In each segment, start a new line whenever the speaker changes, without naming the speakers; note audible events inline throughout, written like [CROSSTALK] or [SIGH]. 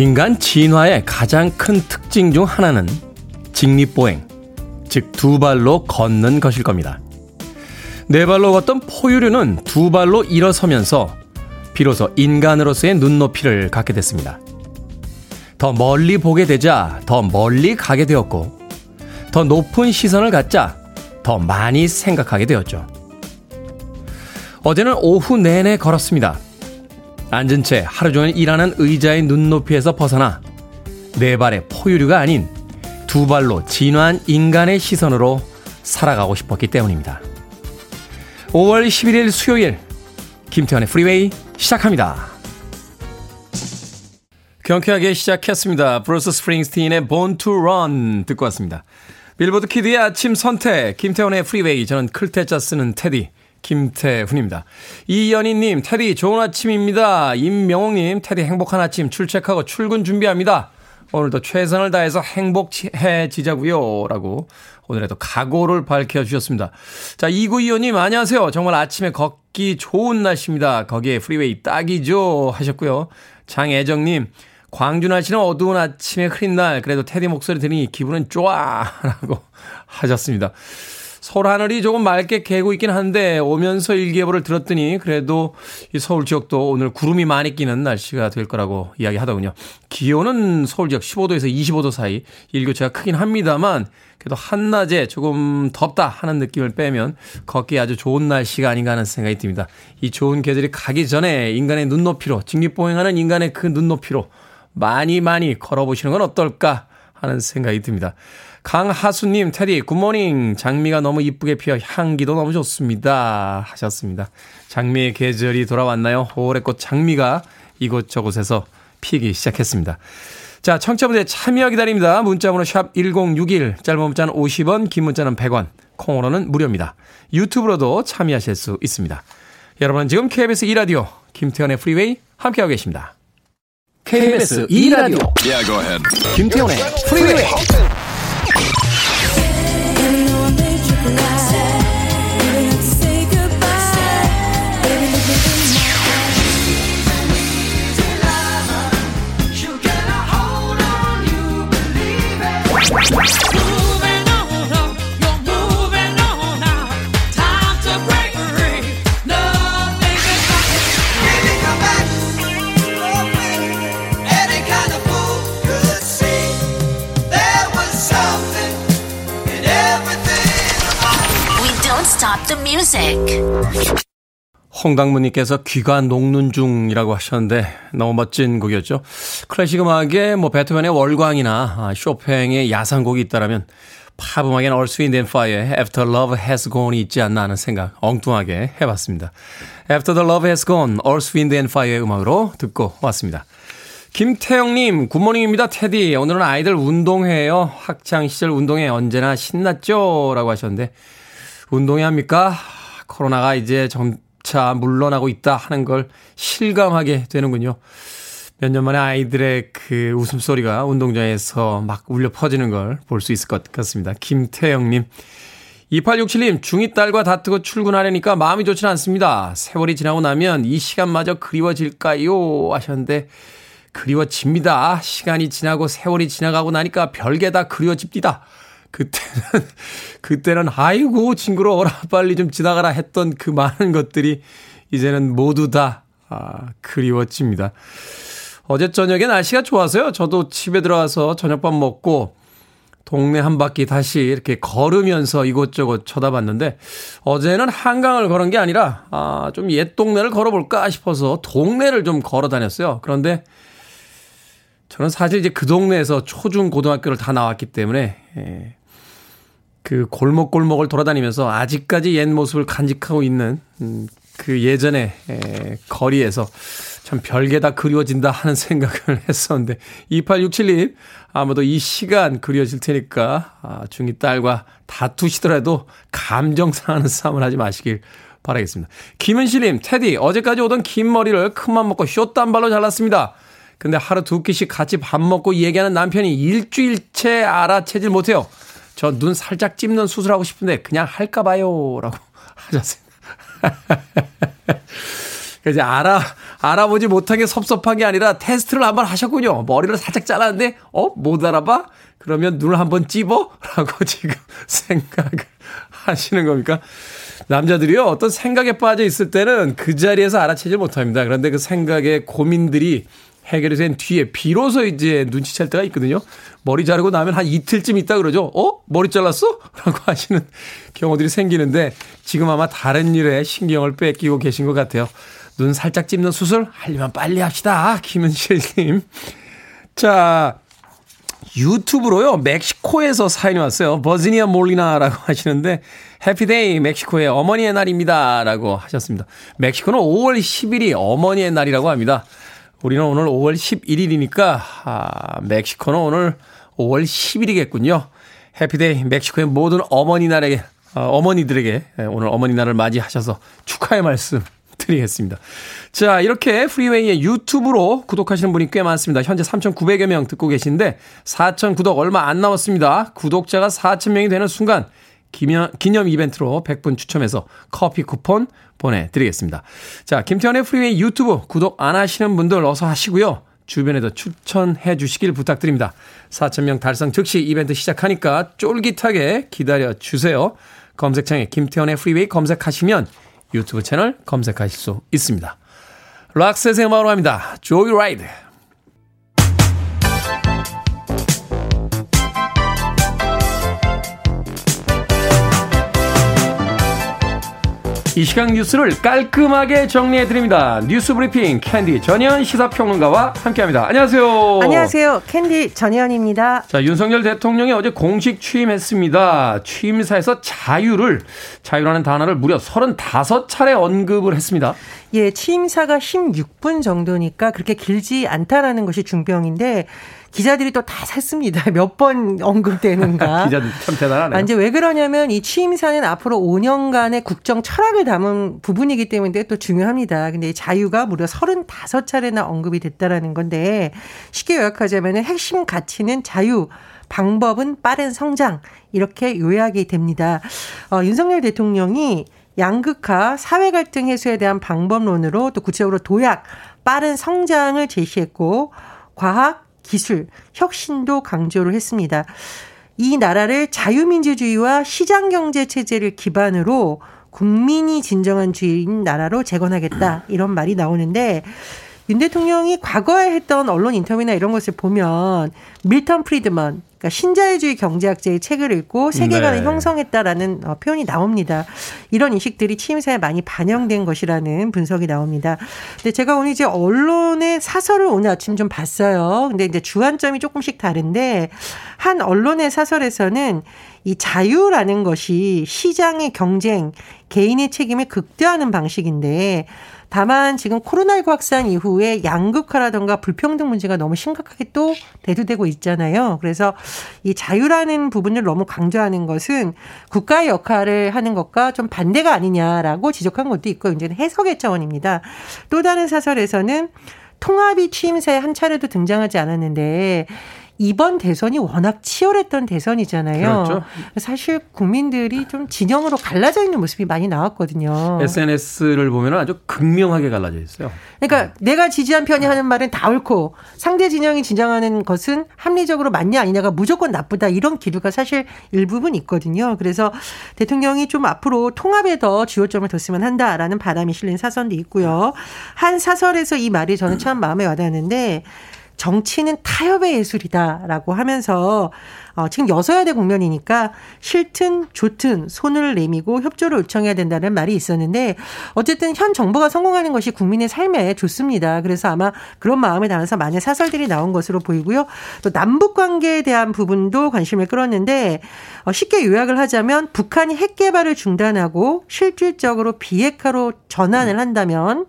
인간 진화의 가장 큰 특징 중 하나는 직립보행, 즉 두 발로 걷는 것일 겁니다. 네 발로 걷던 포유류는 두 발로 일어서면서 비로소 인간으로서의 눈높이를 갖게 됐습니다. 더 멀리 보게 되자 더 멀리 가게 되었고, 더 높은 시선을 갖자 더 많이 생각하게 되었죠. 어제는 오후 내내 걸었습니다. 앉은 채 하루 종일 일하는 의자의 눈높이에서 벗어나 네 발의 포유류가 아닌 두 발로 진화한 인간의 시선으로 살아가고 싶었기 때문입니다. 5월 11일 수요일 김태환의 프리웨이 시작합니다. 경쾌하게 시작했습니다. 브루스 스프링스틴의 Born to Run 듣고 왔습니다. 빌보드 키드의 아침 선택 김태훈의 프리웨이 저는 클테짜 쓰는 테디 김태훈입니다. 이연희님, 테디 좋은 아침입니다. 임명옥님, 테디 행복한 아침 출첵하고 출근 준비합니다. 오늘도 최선을 다해서 행복해지자고요 라고 오늘에도 각오를 밝혀주셨습니다. 자, 이구이호님, 안녕하세요. 정말 아침에 걷기 좋은 날씨입니다. 거기에 프리웨이 딱이죠. 하셨고요. 장애정님, 광주 날씨는 어두운 아침에 흐린 날, 그래도 테디 목소리 들으니 기분은 좋아. [LAUGHS] 라고 하셨습니다. 서울 하늘이 조금 맑게 개고 있긴 한데 오면서 일기예보를 들었더니 그래도 이 서울 지역도 오늘 구름이 많이 끼는 날씨가 될 거라고 이야기하더군요. 기온은 서울 지역 15도에서 25도 사이 일교차가 크긴 합니다만 그래도 한낮에 조금 덥다 하는 느낌을 빼면 걷기 아주 좋은 날씨가 아닌가 하는 생각이 듭니다. 이 좋은 계절이 가기 전에 인간의 눈높이로 직립보행하는 인간의 그 눈높이로 많이 많이 걸어보시는 건 어떨까 하는 생각이 듭니다. 강하수님, 테디, good morning. 장미가 너무 이쁘게 피어 향기도 너무 좋습니다. 하셨습니다. 장미의 계절이 돌아왔나요? 오월의 꽃 장미가 이곳저곳에서 피기 시작했습니다. 자, 청취자분들 참여 기다립니다. 문자번호 샵 1061, 짧은 문자는 50원, 긴 문자는 100원, 콩으로는 무료입니다. 유튜브로도 참여하실 수 있습니다. 여러분 지금 KBS 2라디오 김태훈의 프리웨이 함께하고 계십니다. KBS 2라디오 yeah, 김태현의 프리웨이 홍당무님께서 귀가 녹는 중이라고 하셨는데 너무 멋진 곡이었죠. 클래식 음악에 뭐 베토벤의 월광이나 아, 쇼팽의 야상곡이 있다라면 팝 음악에는 Earth, Wind and Fire의 After Love Has Gone이 있지 않나 하는 생각 엉뚱하게 해봤습니다. After the Love Has Gone, Earth, Wind and Fire의 음악으로 듣고 왔습니다. 김태영님, good morning입니다, 테디. 오늘은 아이들 운동회예요. 학창시절 운동회 언제나 신났죠? 라고 하셨는데, 운동회 합니까? 코로나가 이제 점 차 물러나고 있다 하는 걸 실감하게 되는군요. 몇 년 만에 아이들의 그 웃음소리가 운동장에서 막 울려 퍼지는 걸 볼 수 있을 것 같습니다. 김태영님. 2867님, 중2 딸과 다투고 출근하려니까 마음이 좋지 않습니다. 세월이 지나고 나면 이 시간마저 그리워질까요? 하셨는데, 그리워집니다. 시간이 지나고 세월이 지나가고 나니까 별게 다 그리워집니다. 그때는, [LAUGHS] 그때는 아이고, 징그러워라. 빨리 좀 지나가라 했던 그 많은 것들이 이제는 모두 다, 아, 그리워집니다. 어제 저녁에 날씨가 좋아서요. 저도 집에 들어와서 저녁밥 먹고 동네 한 바퀴 다시 이렇게 걸으면서 이곳저곳 쳐다봤는데 어제는 한강을 걸은 게 아니라 아, 좀 옛 동네를 걸어볼까 싶어서 동네를 좀 걸어 다녔어요. 그런데 저는 사실 이제 그 동네에서 초중 고등학교를 다 나왔기 때문에 예, 그 골목골목을 돌아다니면서 아직까지 옛 모습을 간직하고 있는 음, 그 예전의 에, 거리에서 참 별게 다 그리워진다 하는 [LAUGHS] 생각을 했었는데 2867님 아무도 이 시간 그리워질 테니까 아, 중2 딸과 다투시더라도 감정 상하는 싸움을 하지 마시길 바라겠습니다. 김은실님 테디 어제까지 오던 긴 머리를 큰맘 먹고 쇼단발로 잘랐습니다. 근데 하루 두 끼씩 같이 밥 먹고 얘기하는 남편이 일주일째 알아채질 못해요. 저 눈 살짝 찝는 수술하고 싶은데 그냥 할까 봐요. 라고 [LAUGHS] 하셨습니다. [LAUGHS] 이제 알아, 알아보지 못한 게 섭섭한 게 아니라 테스트를 한번 하셨군요. 머리를 살짝 잘랐는데, 어? 못 알아봐? 그러면 눈을 한번 찝어? [LAUGHS] 라고 지금 생각을 하시는 겁니까? 남자들이요, 어떤 생각에 빠져 있을 때는 그 자리에서 알아채질 못합니다. 그런데 그 생각의 고민들이 해결이 된 뒤에 비로소 이제 눈치챌 때가 있거든요. 머리 자르고 나면 한 이틀쯤 있다 그러죠. 어? 머리 잘랐어? [LAUGHS] 라고 하시는 경우들이 생기는데 지금 아마 다른 일에 신경을 뺏기고 계신 것 같아요. 눈 살짝 찝는 수술 하려면 빨리 합시다. 김은실님. 자, 유튜브로요, 멕시코에서 사연이 왔어요. 버지니아 몰리나라고 [LAUGHS] 하시는데, 해피데이 멕시코의 어머니의 날입니다. 라고 하셨습니다. 멕시코는 5월 10일이 어머니의 날이라고 합니다. 우리는 오늘 5월 11일이니까, 아, 멕시코는 오늘 5월 10일이겠군요. 해피데이 멕시코의 모든 어머니 날에게, 어, 어머니들에게 오늘 어머니 날을 맞이하셔서 축하의 말씀 [LAUGHS] 드리겠습니다. 자, 이렇게 프리웨이의 유튜브로 구독하시는 분이 꽤 많습니다. 현재 3,900여 명 듣고 계신데 4,000 구독 얼마 안 남았습니다. 구독자가 4,000명이 되는 순간 기념, 기념 이벤트로 100분 추첨해서 커피 쿠폰 보내드리겠습니다. 자, 김태훈의 프리웨이 유튜브 구독 안 하시는 분들 어서 하시고요. 주변에도 추천해 주시길 부탁드립니다. 4,000명 달성 즉시 이벤트 시작하니까 쫄깃하게 기다려 주세요. 검색창에 김태훈의 프리웨이 검색하시면 유튜브 채널 검색하실 수 있습니다. 락셋의 음악으로 합니다. Joyride. 이 시간 뉴스를 깔끔하게 정리해 드립니다. 뉴스 브리핑 캔디 전현 시사평론가와 함께합니다. 안녕하세요.
안녕하세요. 캔디 전현입니다.
자 윤석열 대통령이 어제 공식 취임했습니다. 취임사에서 자유를 자유라는 단어를 무려 35차례 언급을 했습니다.
예, 취임사가 16분 정도니까 그렇게 길지 않다라는 것이 중평인데 기자들이 또 다 셌습니다. [LAUGHS] 몇 번 언급되는가. [LAUGHS]
기자들 참 대단하네요. 아,
이제 왜 그러냐면 이 취임사는 앞으로 5년간의 국정 철학을 담은 부분이기 때문에 또 중요합니다. 근데 이 자유가 무려 35차례나 언급이 됐다라는 건데 쉽게 요약하자면 핵심 가치는 자유, 방법은 빠른 성장 이렇게 요약이 됩니다. 어, 윤석열 대통령이 양극화, 사회 갈등 해소에 대한 방법론으로 또 구체적으로 도약, 빠른 성장을 제시했고 과학, 기술, 혁신도 강조를 했습니다. 이 나라를 자유민주주의와 시장경제 체제를 기반으로 국민이 진정한 주인 나라로 재건하겠다 이런 말이 나오는데 윤 대통령이 과거에 했던 언론 인터뷰나 이런 것을 보면 밀턴 프리드먼 그러니까 신자유주의 경제학자의 책을 읽고 세계관을 네. 형성했다라는 어, 표현이 나옵니다. 이런 인식들이 취임사에 많이 반영된 것이라는 분석이 나옵니다. 근데 제가 오늘 이제 언론의 사설을 오늘 아침 좀 봤어요. 근데 이제 주안점이 조금씩 다른데 한 언론의 사설에서는 이 자유라는 것이 시장의 경쟁, 개인의 책임을 극대화하는 방식인데 다만 지금 코로나19 확산 이후에 양극화라던가 불평등 문제가 너무 심각하게 또 대두되고 있잖아요. 그래서 이 자유라는 부분을 너무 강조하는 것은 국가의 역할을 하는 것과 좀 반대가 아니냐라고 지적한 것도 있고 이제는 해석의 차원입니다. 또 다른 사설에서는 통합이 취임사에 한 차례도 등장하지 않았는데 이번 대선이 워낙 치열했던 대선이잖아요. 그렇죠. 사실 국민들이 좀 진영으로 갈라져 있는 모습이 많이 나왔거든요.
SNS를 보면 아주 극명하게 갈라져 있어요.
그러니까 네. 내가 지지한 편이 하는 말은 다 옳고 상대 진영이 진정하는 것은 합리적으로 맞냐 아니냐가 무조건 나쁘다 이런 기류가 사실 일부분 있거든요. 그래서 대통령이 좀 앞으로 통합에 더 주요점을 뒀으면 한다라는 바람이 실린 사선도 있고요. 한 사설에서 이 말이 저는 참 마음에 와닿는데 정치는 타협의 예술이다라고 하면서 어, 지금 여서야대 국면이니까 싫든 좋든 손을 내미고 협조를 요청해야 된다는 말이 있었는데 어쨌든 현 정부가 성공하는 것이 국민의 삶에 좋습니다. 그래서 아마 그런 마음에 담아서 많은 사설들이 나온 것으로 보이고요. 또 남북 관계에 대한 부분도 관심을 끌었는데 어, 쉽게 요약을 하자면 북한이 핵 개발을 중단하고 실질적으로 비핵화로 전환을 한다면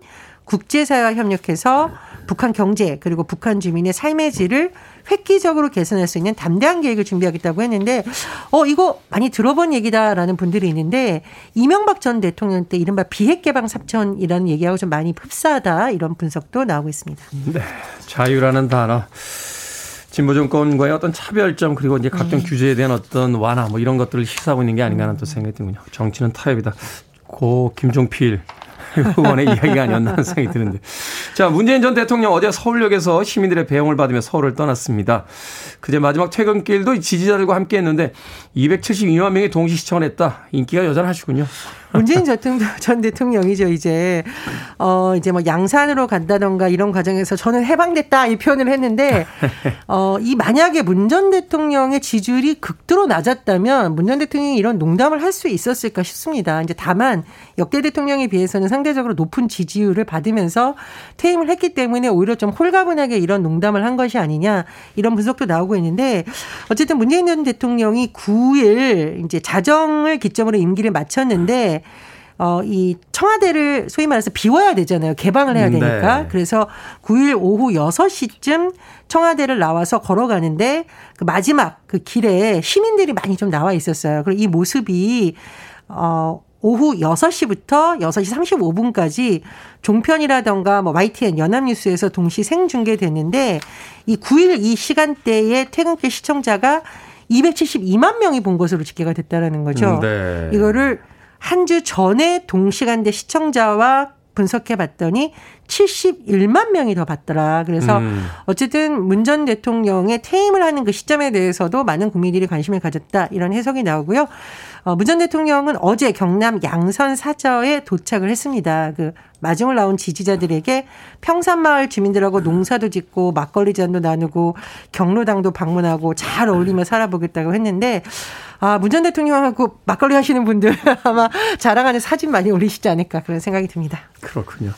국제사회와 협력해서 북한 경제 그리고 북한 주민의 삶의 질을 획기적으로 개선할 수 있는 담대한 계획을 준비하겠다고 했는데 어 이거 많이 들어본 얘기다라는 분들이 있는데 이명박 전 대통령 때 이른바 비핵 개방 사천이라는 얘기하고 좀 많이 흡사하다 이런 분석도 나오고 있습니다.
네. 자유라는 단어 진보 정권과의 어떤 차별점 그리고 이제 각종 네. 규제에 대한 어떤 완화 뭐 이런 것들을 시사하고 있는 게 아닌가 하는 또 생각이 드군요. 정치는 타협이다. 고 김종필 의원의 이야기가 아니었나 하는 생각이 드는데. 자, 문재인 전 대통령 어제 서울역에서 시민들의 배웅을 받으며 서울을 떠났습니다. 그제 마지막 퇴근길도 지지자들과 함께 했는데 272만 명이 동시 시청을 했다. 인기가 여전하시군요.
문재인 전 대통령이죠, 이제. 어, 이제 뭐 양산으로 간다던가 이런 과정에서 저는 해방됐다 이 표현을 했는데, 어, 이 만약에 문 전 대통령의 지지율이 극도로 낮았다면 문 전 대통령이 이런 농담을 할 수 있었을까 싶습니다. 이제 다만 역대 대통령에 비해서는 상대적으로 높은 지지율을 받으면서 퇴임을 했기 때문에 오히려 좀 홀가분하게 이런 농담을 한 것이 아니냐 이런 분석도 나오고 있는데 어쨌든 문재인 전 대통령이 9일 이제 자정을 기점으로 임기를 마쳤는데 어, 이 청와대를 소위 말해서 비워야 되잖아요. 개방을 해야 되니까. 네. 그래서 9일 오후 6시쯤 청와대를 나와서 걸어가는데 그 마지막 그 길에 시민들이 많이 좀 나와 있었어요. 그리고 이 모습이 어, 오후 6시부터 6시 35분까지 종편이라던가 뭐 YTN 연합뉴스에서 동시 생중계됐는데 이 9일 이 시간대에 퇴근길 시청자가 272만 명이 본 것으로 집계가 됐다라는 거죠. 네. 이거를 한 주 전에 동시간대 시청자와 분석해 봤더니 71만 명이 더 봤더라. 그래서 음. 어쨌든 문 전 대통령의 퇴임을 하는 그 시점에 대해서도 많은 국민들이 관심을 가졌다. 이런 해석이 나오고요. 어, 문 전 대통령은 어제 경남 양선 사저에 도착을 했습니다. 그 마중을 나온 지지자들에게 평산마을 주민들하고 농사도 짓고 막걸리 잔도 나누고 경로당도 방문하고 잘 어울리며 살아보겠다고 했는데 아, 문전 대통령하고 막걸리 하시는 분들 [LAUGHS] 아마 자랑하는 사진 많이 올리시지 않을까 그런 생각이 듭니다.
그렇군요.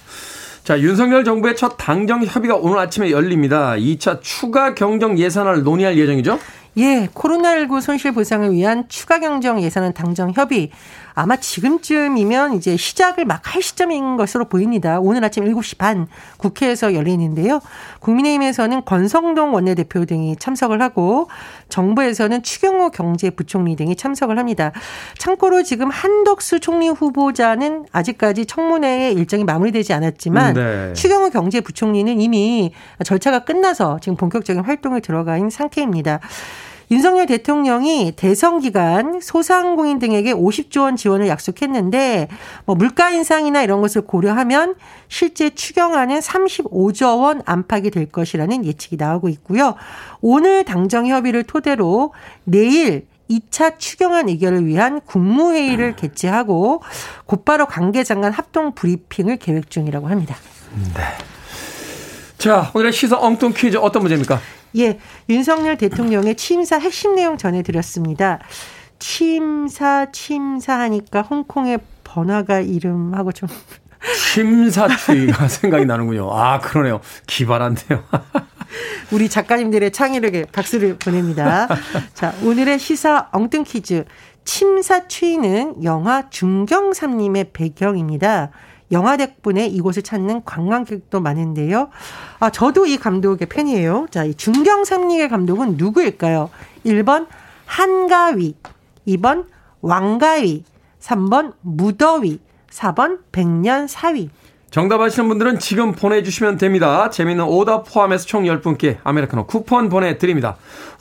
자, 윤석열 정부의 첫 당정 협의가 오늘 아침에 열립니다. 2차 추가 경정 예산을 논의할 예정이죠?
예, 코로나19 손실 보상을 위한 추가 경정 예산안 당정 협의 아마 지금쯤이면 이제 시작을 막 할 시점인 것으로 보입니다. 오늘 아침 7시 반 국회에서 열리는데요. 국민의힘에서는 권성동 원내대표 등이 참석을 하고 정부에서는 추경호 경제부총리 등이 참석을 합니다. 참고로 지금 한덕수 총리 후보자는 아직까지 청문회의 일정이 마무리되지 않았지만 네. 추경호 경제부총리는 이미 절차가 끝나서 지금 본격적인 활동을 들어가 있는 상태입니다. 윤석열 대통령이 대선 기간 소상공인 등에게 50조 원 지원을 약속했는데 뭐 물가 인상이나 이런 것을 고려하면 실제 추경안은 35조 원 안팎이 될 것이라는 예측이 나오고 있고요. 오늘 당정 협의를 토대로 내일 2차 추경안 의결을 위한 국무회의를 개최하고 곧바로 관계장관 합동 브리핑을 계획 중이라고 합니다. 네.
자, 오늘의 시사 엉뚱 퀴즈 어떤 문제입니까?
예, 윤석열 대통령의 취임사 핵심 내용 전해드렸습니다. 취임사, 취임사 하니까 홍콩의 번화가 이름하고 좀.
취임사추위가 [LAUGHS] 생각이 나는군요. 아, 그러네요. 기발한데요. [LAUGHS]
우리 작가님들의 창의력에 박수를 보냅니다. 자, 오늘의 시사 엉뚱 퀴즈. 침사추위는 영화 중경삼님의 배경입니다. 영화 덕분에 이곳을 찾는 관광객도 많은데요. 아, 저도 이 감독의 팬이에요. 자, 이 중경삼리의 감독은 누구일까요? 1번 한가위, 2번 왕가위, 3번 무더위, 4번 백년사위.
정답 아시는 분들은 지금 보내주시면 됩니다. 재미있는 오답 포함해서 총 10분께 아메리카노 쿠폰 보내드립니다.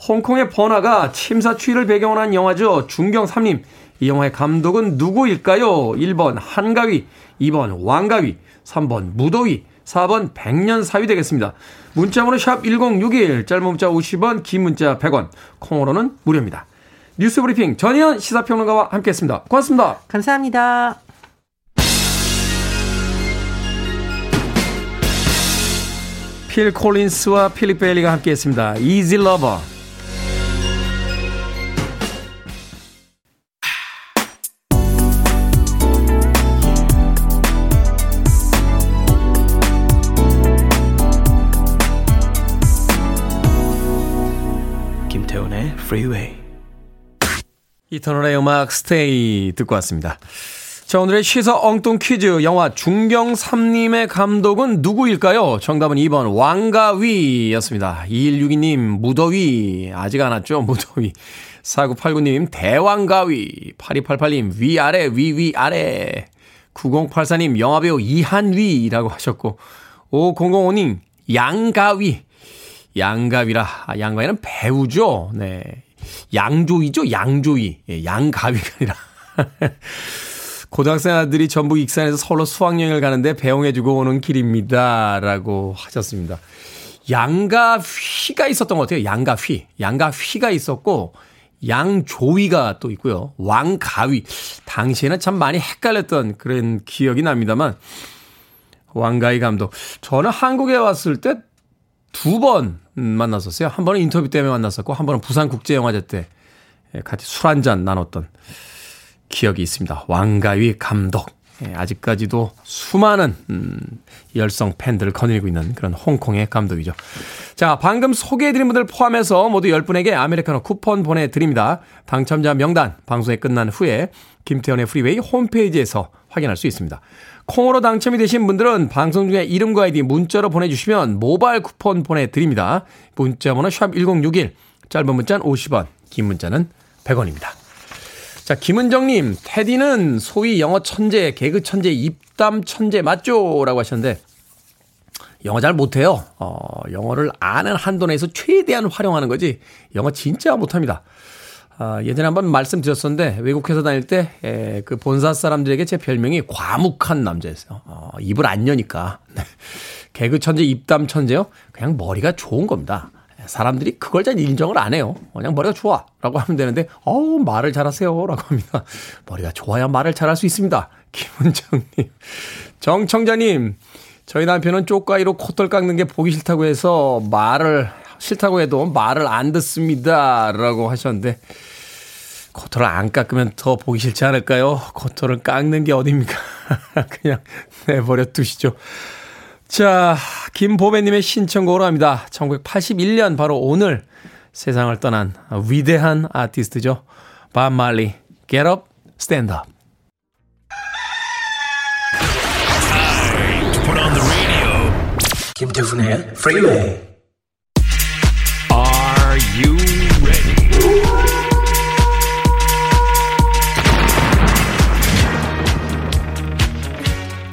홍콩의 번화가 침사 추위를 배경으로 한 영화죠. 중경 3님. 이 영화의 감독은 누구일까요? 1번 한가위, 2번 왕가위, 3번 무더위, 4번 백년사위 되겠습니다. 문자번호 샵 1061, 짧은 문자 50원, 긴 문자 100원, 콩으로는 무료입니다. 뉴스 브리핑 전희연 시사평론가와 함께했습니다. 고맙습니다.
감사합니다.
필 콜린스와 필립 베일리가 함께했습니다. Easy Lover. Freeway. 이터널의 음악 스테이 듣고 왔습니다. 자, 오늘의 시사 엉뚱 퀴즈. 영화 중경삼님의 감독은 누구일까요? 정답은 2번 왕가위였습니다. 2162님 무더위. 아직 안 왔죠? 무더위. 4989님 대왕가위. 8288님 위아래 위위아래. 9084님 영화배우 이한위라고 하셨고 5005님 양가위. 양가위라. 아, 양가위는 배우죠. 네. 양조위죠? 양조위. 예, 양가위가 아니라. [LAUGHS] 고등학생 아들이 전북 익산에서 서울로 수학여행을 가는데 배웅해주고 오는 길입니다. 라고 하셨습니다. 양가 휘가 있었던 것 같아요. 양가 휘. 양가 휘가 있었고, 양조위가 또 있고요. 왕가위. 당시에는 참 많이 헷갈렸던 그런 기억이 납니다만, 왕가위 감독. 저는 한국에 왔을 때 두 번 만났었어요. 한 번은 인터뷰 때문에 만났었고, 한 번은 부산국제영화제 때 같이 술 한 잔 나눴던 기억이 있습니다. 왕가위 감독. 예, 아직까지도 수많은 음, 열성 팬들을 거느리고 있는 그런 홍콩의 감독이죠. 자, 방금 소개해드린 분들 포함해서 모두 10분에게 아메리카노 쿠폰 보내드립니다. 당첨자 명단 방송이 끝난 후에 김태훈의 프리웨이 홈페이지에서 확인할 수 있습니다. 콩으로 당첨이 되신 분들은 방송 중에 이름과 아이디 문자로 보내주시면 모바일 쿠폰 보내드립니다. 문자번호 샵1061 짧은 문자는 50원 긴 문자는 100원입니다. 자, 김은정님, 테디는 소위 영어 천재, 개그 천재, 입담 천재 맞죠? 라고 하셨는데, 영어 잘 못해요. 어, 영어를 아는 한도 내에서 최대한 활용하는 거지, 영어 진짜 못합니다. 아, 예전에 한번 말씀드렸었는데, 외국 회사 다닐 때, 에, 그 본사 사람들에게 제 별명이 과묵한 남자였어요. 어, 입을 안 여니까. [LAUGHS] 개그 천재, 입담 천재요? 그냥 머리가 좋은 겁니다. 사람들이 그걸 잘 인정을 안 해요. 그냥 머리가 좋아. 라고 하면 되는데, 어우, 말을 잘하세요. 라고 합니다. 머리가 좋아야 말을 잘할 수 있습니다. 김은정님. 정청자님, 저희 남편은 쪽가위로 콧돌 깎는 게 보기 싫다고 해서 말을, 싫다고 해도 말을 안 듣습니다. 라고 하셨는데, 코털을 안 깎으면 더 보기 싫지 않을까요? 코털을 깎는 게 어딥니까? [LAUGHS] 그냥 내버려 두시죠. 자, 김보배님의 신청곡으로 합니다. 1981년 바로 오늘 세상을 떠난 위대한 아티스트죠. 밥 말리, Get Up, Stand Up.
김태훈의 Freeway.
Are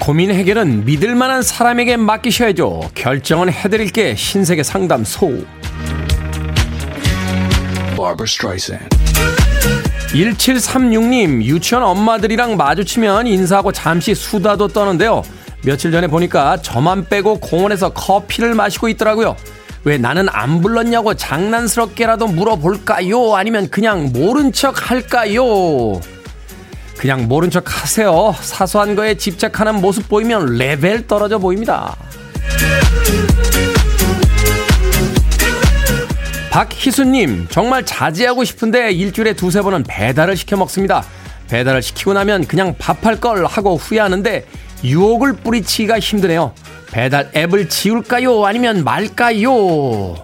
고민 해결은 믿을 만한 사람에게 맡기셔야죠. 결정은 해드릴게 신세계 상담소.
Barbara Streisand.
1736님, 유치원 엄마들이랑 마주치면 인사하고 잠시 수다도 떠는데요. 며칠 전에 보니까 저만 빼고 공원에서 커피를 마시고 있더라고요. 왜 나는 안 불렀냐고 장난스럽게라도 물어볼까요? 아니면 그냥 모른 척 할까요? 그냥 모른 척 하세요. 사소한 거에 집착하는 모습 보이면 레벨 떨어져 보입니다. 박희수님, 정말 자제하고 싶은데 일주일에 두세 번은 배달을 시켜 먹습니다. 배달을 시키고 나면 그냥 밥할 걸 하고 후회하는데 유혹을 뿌리치기가 힘드네요. 배달 앱을 지울까요? 아니면 말까요?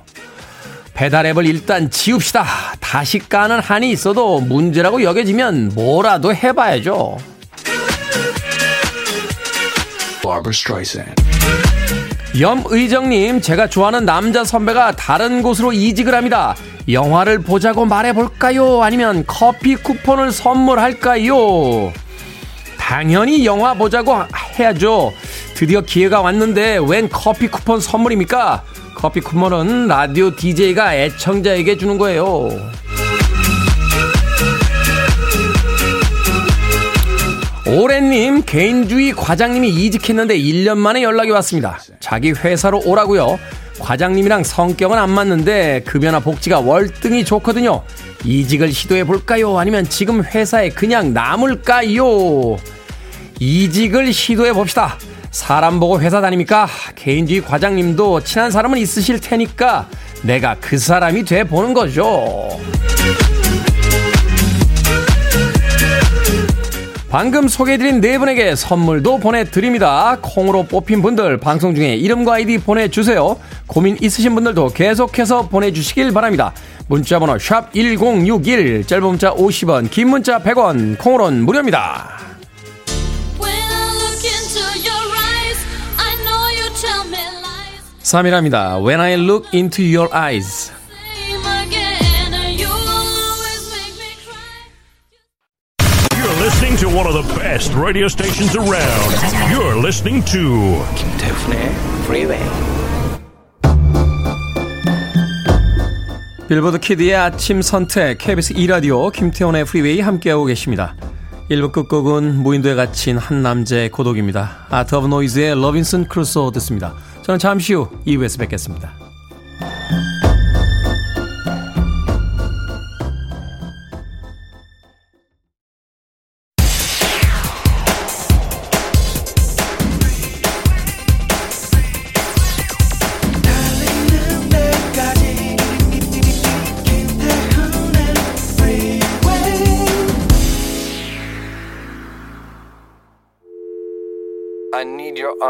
배달 앱을 일단 지웁시다. 다시 까는 한이 있어도 문제라고 여겨지면 뭐라도 해봐야죠. 염의정님, 제가 좋아하는 남자 선배가 다른 곳으로 이직을 합니다. 영화를 보자고 말해볼까요? 아니면 커피 쿠폰을 선물할까요? 당연히 영화 보자고 해야죠. 드디어 기회가 왔는데 웬 커피 쿠폰 선물입니까? 커피 쿠폰은 라디오 DJ가 애청자에게 주는 거예요. 오랜님, 개인주의 과장님이 이직했는데 1년 만에 연락이 왔습니다. 자기 회사로 오라고요. 과장님이랑 성격은 안 맞는데 급여나 복지가 월등히 좋거든요. 이직을 시도해 볼까요? 아니면 지금 회사에 그냥 남을까요? 이직을 시도해 봅시다. 사람 보고 회사 다닙니까? 개인주의 과장님도 친한 사람은 있으실 테니까 내가 그 사람이 돼 보는 거죠. 방금 소개해드린 네 분에게 선물도 보내드립니다. 콩으로 뽑힌 분들 방송 중에 이름과 아이디 보내주세요. 고민 있으신 분들도 계속해서 보내주시길 바랍니다. 문자번호 샵 1061, 짧은 문자 50원, 긴 문자 100원, 콩으로는 무료입니다. 3일합니다. When I look into your eyes.
Same again, and you will always make me cry.
You're listening to one of the best radio stations around. You're listening to
김태훈의 Freeway.
빌보드 kid의 아침 선택 KBS 2 라디오 김태훈의 프리웨이 함께하고 계십니다. 1부 끝곡은 무인도에 갇힌 한 남자의 고독입니다. Art of Noise의 Robinson Crusoe 듣습니다. 저는 잠시 후 2부에서 뵙겠습니다.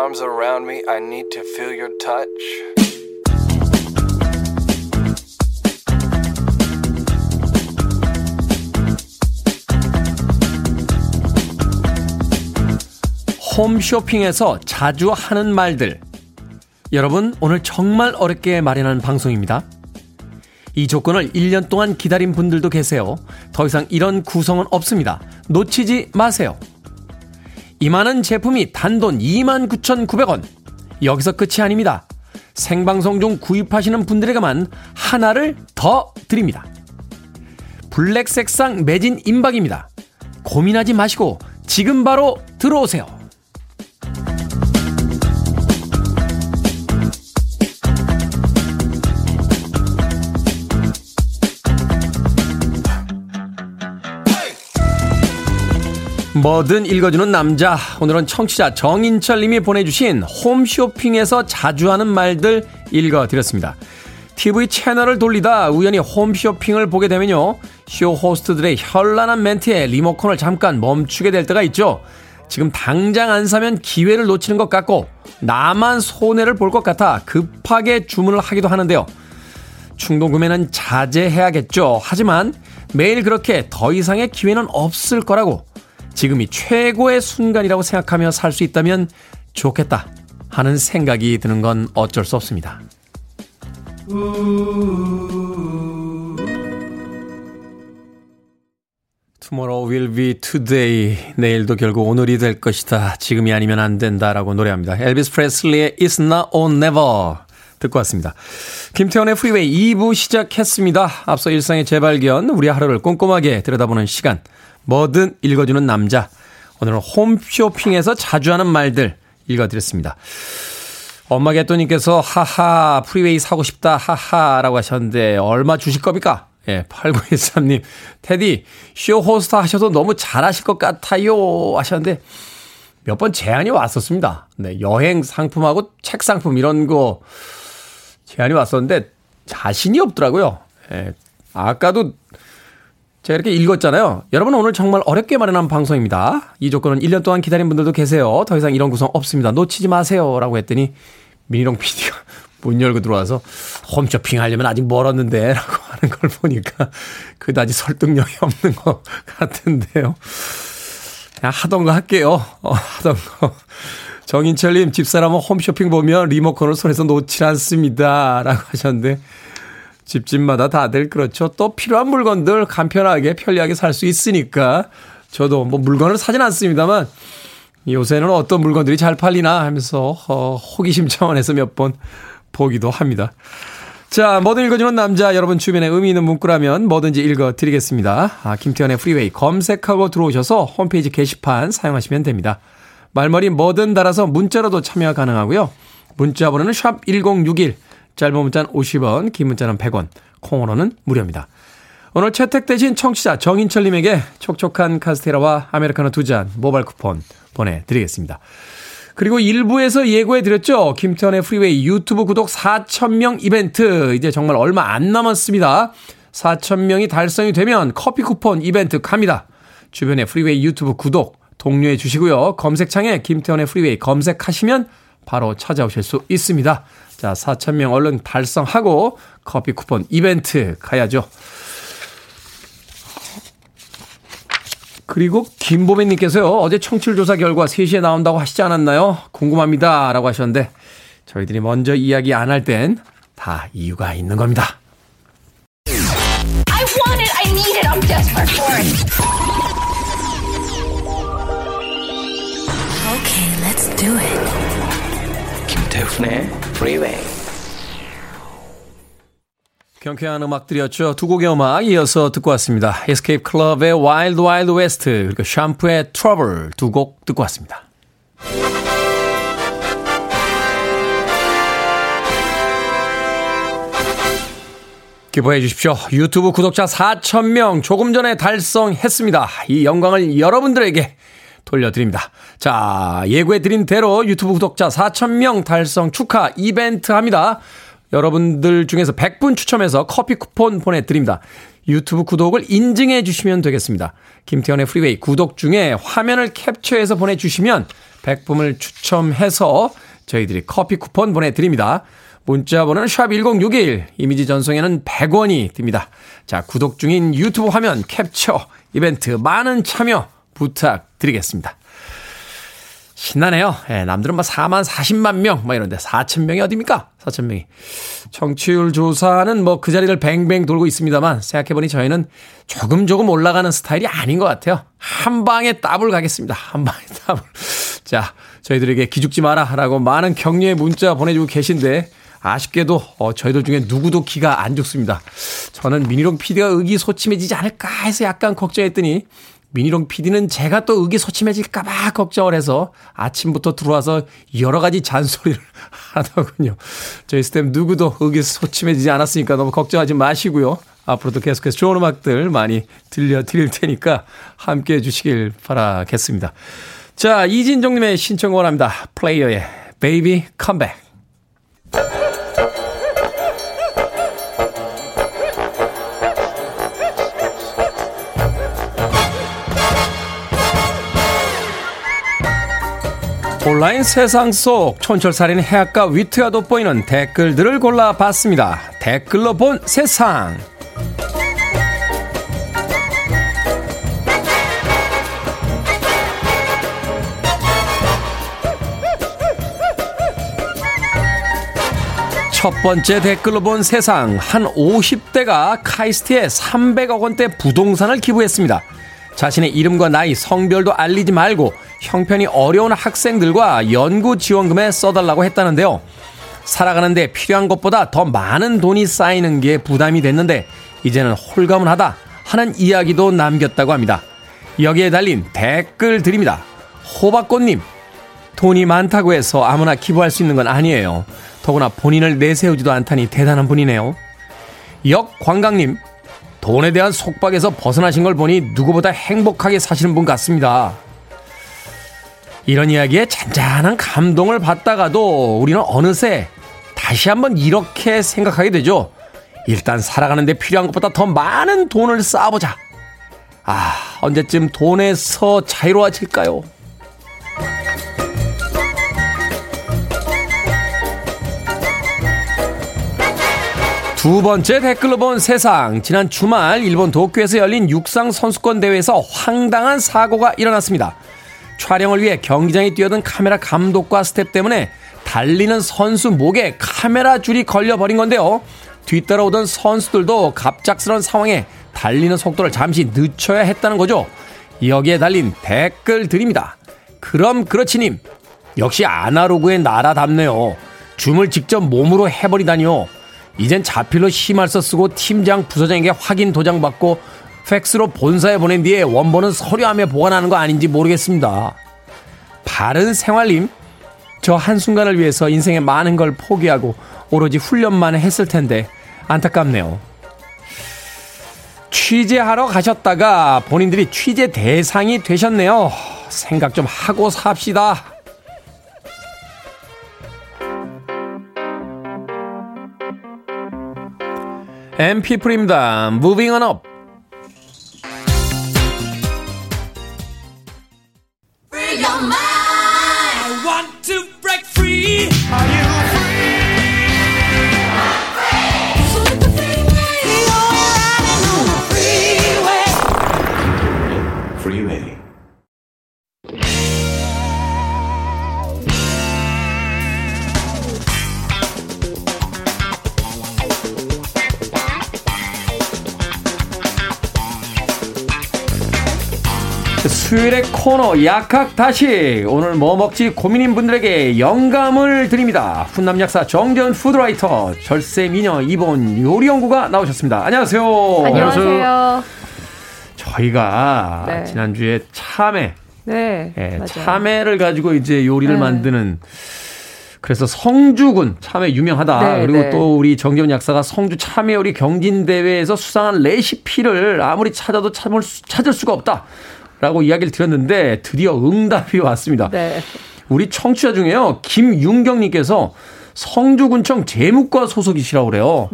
Arms around me. I need to feel your touch.
홈쇼핑에서 자주 하는 말들. 여러분, 오늘 정말 어렵게 마련한 방송입니다. 이 조건을 1년 동안 기다린 분들도 계세요. 더 이상 이런 구성은 없습니다. 놓치지 마세요. 이 많은 제품이 단돈 29,900원. 여기서 끝이 아닙니다. 생방송 중 구입하시는 분들에게만 하나를 더 드립니다. 블랙 색상 매진 임박입니다. 고민하지 마시고 지금 바로 들어오세요. 뭐든 읽어주는 남자. 오늘은 청취자 정인철 님이 보내주신 홈쇼핑에서 자주 하는 말들 읽어드렸습니다. TV 채널을 돌리다 우연히 홈쇼핑을 보게 되면요. 쇼 호스트들의 현란한 멘트에 리모컨을 잠깐 멈추게 될 때가 있죠. 지금 당장 안 사면 기회를 놓치는 것 같고 나만 손해를 볼 것 같아 급하게 주문을 하기도 하는데요. 충동 구매는 자제해야겠죠. 하지만 매일 그렇게 더 이상의 기회는 없을 거라고 지금이 최고의 순간이라고 생각하며 살 수 있다면 좋겠다 하는 생각이 드는 건 어쩔 수 없습니다. Tomorrow will be today. 내일도 결국 오늘이 될 것이다. 지금이 아니면 안 된다라고 노래합니다. 엘비스 프레슬리의 It's not or never. 듣고 왔습니다. 김태훈의 프리웨이 2부 시작했습니다. 앞서 일상의 재발견, 우리 하루를 꼼꼼하게 들여다보는 시간. 뭐든 읽어주는 남자. 오늘은 홈쇼핑에서 자주 하는 말들 읽어드렸습니다. 엄마 개또님께서 하하 프리웨이 사고 싶다 하하라고 하셨는데 얼마 주실 겁니까? 예, 8913님 테디 쇼 호스트 하셔도 너무 잘하실 것 같아요 하셨는데 몇 번 제안이 왔었습니다. 네, 여행 상품하고 책 상품 이런 거 제안이 왔었는데 자신이 없더라고요. 예, 아까도 제가 이렇게 읽었잖아요. 여러분 오늘 정말 어렵게 마련한 방송입니다. 이 조건은 1년 동안 기다린 분들도 계세요. 더 이상 이런 구성 없습니다. 놓치지 마세요. 라고 했더니 미니롱 PD가 [LAUGHS] 문 열고 들어와서 홈쇼핑 하려면 아직 멀었는데 라고 [LAUGHS] 하는 걸 보니까 그다지 설득력이 없는 것 [LAUGHS] 같은데요. 그냥 하던 거 할게요. 어, 하던 거. 정인철님, 집사람은 홈쇼핑 보면 리모컨을 손에서 놓지 않습니다. 라고 하셨는데, 집집마다 다들 그렇죠. 또 필요한 물건들 간편하게 편리하게 살 수 있으니까 저도 뭐 물건을 사진 않습니다만 요새는 어떤 물건들이 잘 팔리나 하면서 어, 호기심 차원에서 몇 번 보기도 합니다. 자, 뭐든 읽어주는 남자 여러분 주변에 의미 있는 문구라면 뭐든지 읽어드리겠습니다. 아, 김태훈의 프리웨이 검색하고 들어오셔서 홈페이지 게시판 사용하시면 됩니다. 말머리 뭐든 달아서 문자로도 참여 가능하고요. 문자 번호는 샵 1061, 짧은 문자는 50원, 긴 문자는 100원, 콩으로는 무료입니다. 오늘 채택되신 청취자 정인철님에게 촉촉한 카스테라와 아메리카노 두 잔 모바일 쿠폰 보내드리겠습니다. 그리고 일부에서 예고해드렸죠. 김태훈의 프리웨이 유튜브 구독 4,000명 이벤트. 이제 정말 얼마 안 남았습니다. 4,000명이 달성이 되면 커피 쿠폰 이벤트 갑니다. 주변에 프리웨이 유튜브 구독 독려해 주시고요. 검색창에 김태훈의 프리웨이 검색하시면 바로 찾아오실 수 있습니다. 자, 4,000명 얼른 달성하고 커피 쿠폰 이벤트 가야죠. 그리고 김보배님께서요, 어제 청취율 조사 결과 3시에 나온다고 하시지 않았나요? 궁금합니다. 라고 하셨는데, 저희들이 먼저 이야기 안 할 땐 다 이유가 있는 겁니다.
Okay, let's do it.
김태훈의 Freeway.
경쾌한 음악들이었죠. 두 곡의 음악 이어서 듣고 왔습니다. 에스케이프 클럽의 Wild Wild West 그리고 샴푸의 Trouble 두 곡 듣고 왔습니다. 기뻐해 주십시오. 유튜브 구독자 4,000명 조금 전에 달성했습니다. 이 영광을 여러분들에게 돌려드립니다. 자, 예고해드린 대로 유튜브 구독자 4,000명 달성 축하 이벤트 합니다. 여러분들 중에서 100분 추첨해서 커피 쿠폰 보내드립니다. 유튜브 구독을 인증해 주시면 되겠습니다. 김태훈의 프리웨이 구독 중에 화면을 캡처해서 보내주시면 100분을 추첨해서 저희들이 커피 쿠폰 보내드립니다. 문자 번호는 샵1061 이미지 전송에는 100원이 듭니다. 자, 구독 중인 유튜브 화면 캡처 이벤트 많은 참여 부탁드리겠습니다. 신나네요. 예, 남들은 막 4만 40만 명, 막 이런데 4천 명이 어딥니까? 4천 명이. 청취율 조사는 뭐 그 자리를 뱅뱅 돌고 있습니다만 생각해보니 저희는 조금 조금 올라가는 스타일이 아닌 것 같아요. 한 방에 더블 가겠습니다. 한 방에 [LAUGHS] 더블. 자, 저희들에게 기죽지 마라 라고 많은 격려의 문자 보내주고 계신데 아쉽게도 어, 저희들 중에 누구도 기가 안 죽습니다. 저는 미니롱 PD가 의기소침해지지 않을까 해서 약간 걱정했더니 미니롱 PD는 제가 또 의기소침해질까봐 걱정을 해서 아침부터 들어와서 여러 가지 잔소리를 [LAUGHS] 하더군요. 저희 스탭 누구도 의기소침해지지 않았으니까 너무 걱정하지 마시고요. 앞으로도 계속해서 좋은 음악들 많이 들려드릴 테니까 함께 해주시길 바라겠습니다. 자, 이진종님의 신청을 합니다. 플레이어의 Come Back. 온라인 세상 속 촌철살인 해악과 위트가 돋보이는 댓글들을 골라봤습니다. 댓글로 본 세상. 첫 번째 댓글로 본 세상. 한 50대가 카이스트에 300억 원대 부동산을 기부했습니다. 자신의 이름과 나이, 성별도 알리지 말고 형편이 어려운 학생들과 연구 지원금에 써달라고 했다는데요. 살아가는데 필요한 것보다 더 많은 돈이 쌓이는 게 부담이 됐는데 이제는 홀가분하다 하는 이야기도 남겼다고 합니다. 여기에 달린 댓글 드립니다. 호박꽃님, 돈이 많다고 해서 아무나 기부할 수 있는 건 아니에요. 더구나 본인을 내세우지도 않다니 대단한 분이네요. 역관광님, 돈에 대한 속박에서 벗어나신 걸 보니 누구보다 행복하게 사시는 분 같습니다. 이런 이야기에 잔잔한 감동을 받다가도 우리는 어느새 다시 한번 이렇게 생각하게 되죠. 일단 살아가는데 필요한 것보다 더 많은 돈을 쌓아보자. 아, 언제쯤 돈에서 자유로워질까요? 두 번째 댓글로 본 세상. 지난 주말 일본 도쿄에서 열린 육상 선수권 대회에서 황당한 사고가 일어났습니다. 촬영을 위해 경기장에 뛰어든 카메라 감독과 스텝 때문에 달리는 선수 목에 카메라 줄이 걸려버린 건데요. 뒤따라오던 선수들도 갑작스런 상황에 달리는 속도를 잠시 늦춰야 했다는 거죠. 여기에 달린 댓글 드립니다. 그럼 그렇지님. 역시 아날로그의 나라답네요. 줌을 직접 몸으로 해버리다니요. 이젠 자필로 심할서 쓰고 팀장 부서장에게 확인 도장 받고 팩스로 본사에 보낸 뒤에 원본은 서류함에 보관하는 거 아닌지 모르겠습니다. 바른 생활님, 저 한순간을 위해서 인생의 많은 걸 포기하고 오로지 훈련만 했을 텐데 안타깝네요. 취재하러 가셨다가 본인들이 취재 대상이 되셨네요. 생각 좀 하고 삽시다. MP3입니다. Moving. your
mind.
수요일의 코너 약학다시 오늘 뭐 먹지 고민인 분들에게 영감을 드립니다. 훈남 약사 정전 푸드라이터 절세 미녀 이본 요리연구가 나오셨습니다. 안녕하세요.
안녕하세요.
저희가
네.
지난주에 참외
네.
예,
맞아요.
참외를 가지고 이제 요리를
네.
만드는 그래서 성주군 참외 유명하다.
네,
그리고
네.
또 우리 정재훈 약사가 성주 참외 요리 경진 대회에서 수상한 레시피를 아무리 찾아도 참을 수- 찾을 수가 없다 라고 이야기를 드렸는데 드디어 응답이 왔습니다.
네.
우리 청취자 중에요. 김윤경님께서 성주군청 재무과 소속이시라고 그래요.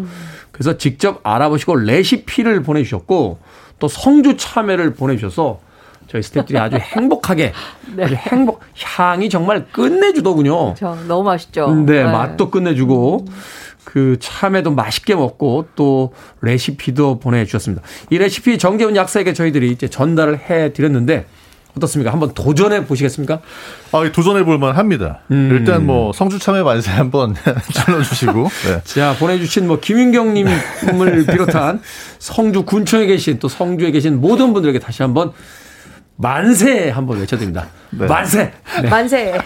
그래서 직접 알아보시고 레시피를 보내주셨고 또 성주 참외를 보내주셔서 저희 스태프들이 아주 [LAUGHS] 행복하게 아주 행복 향이 정말 끝내주더군요.
저 너무 맛있죠.
네, 맛도 끝내주고 그 참외도 맛있게 먹고 또 레시피도 보내주셨습니다. 이 레시피 정재훈 약사에게 저희들이 이제 전달을 해드렸는데 어떻습니까? 한번 도전해 보시겠습니까?
아, 도전해 볼만 합니다.
음.
일단 뭐 성주 참외 만세 한번 [LAUGHS] 질러 주시고. 네.
자, 보내 주신 뭐 김윤경 님을 [LAUGHS] 비롯한 성주 군청에 계신 또 성주에 계신 모든 분들에게 다시 한번 만세 한번 외쳐 드립니다.
네.
만세! 네.
만세. [LAUGHS]